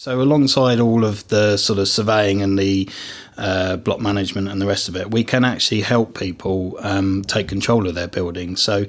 So, alongside all of the sort of surveying and the uh, block management and the rest of it, we can actually help people um, take control of their building. So,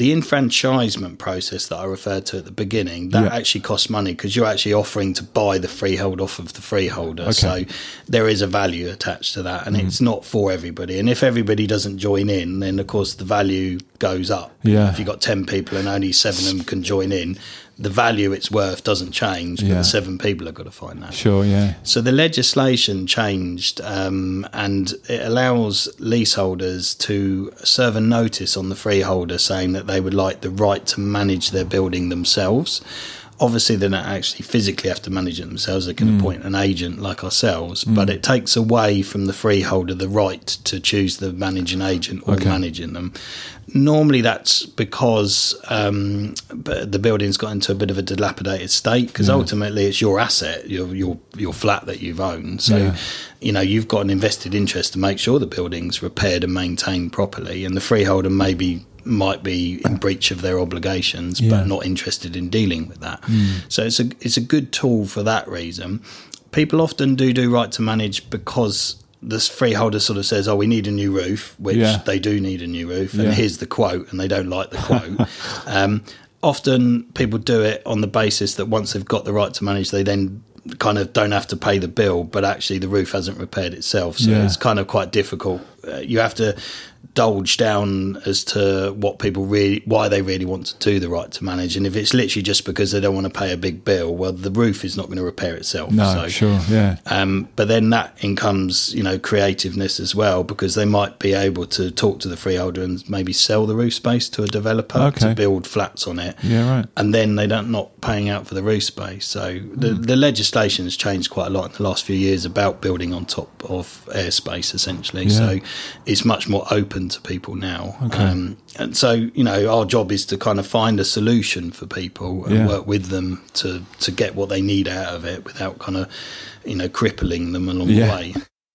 the enfranchisement process that I referred to at the beginning that Yeah. actually costs money because you're actually offering to buy the freehold off of the freeholder. Okay. So there is a value attached to that, and it's not for everybody. And if everybody doesn't join in, then of course the value goes up. Yeah. If you've got ten people and only seven of them can join in, the value it's worth doesn't change, but Yeah. the seven people have got to find that. Sure, yeah. So the legislation changed, um, and it allows leaseholders to serve a notice on the freeholder saying that they would like the right to manage their building themselves. Obviously, they don't actually physically have to manage it themselves. They can appoint an agent like ourselves, but it takes away from the freeholder the right to choose the managing agent or Okay. managing them. Normally, that's because um, the building's got into a bit of a dilapidated state. Because ultimately, it's your asset, your your your flat that you've owned. So, Yeah. you know, you've got an invested interest to make sure the building's repaired and maintained properly, and the freeholder maybe might be in breach of their obligations, Yeah. but not interested in dealing with that. So it's a it's a good tool for that reason. People often do do right to manage because this freeholder sort of says, "Oh, we need a new roof," which Yeah. they do need a new roof, and Yeah. here's the quote, and they don't like the quote. um, often people do it on the basis that once they've got the right to manage, they then kind of don't have to pay the bill, but actually the roof hasn't repaired itself. So Yeah. it's kind of quite difficult. Uh, you have to dolge down as to what people really, why they really want to do the right to manage. And if it's literally just because they don't want to pay a big bill, well, the roof is not going to repair itself. No, so, sure, yeah. um, but then that incomes, you know, creativeness as well because they might be able to talk to the freeholder and maybe sell the roof space to a developer Okay. to build flats on it. Yeah, right. And then they don't not paying out for the roof space. So the the legislation has changed quite a lot in the last few years about building on top of airspace, essentially. Yeah. So it's much more open to people now. Okay. Um, and so you know, our job is to kind of find a solution for people and Yeah. work with them to to get what they need out of it without kind of you know crippling them along Yeah. the way.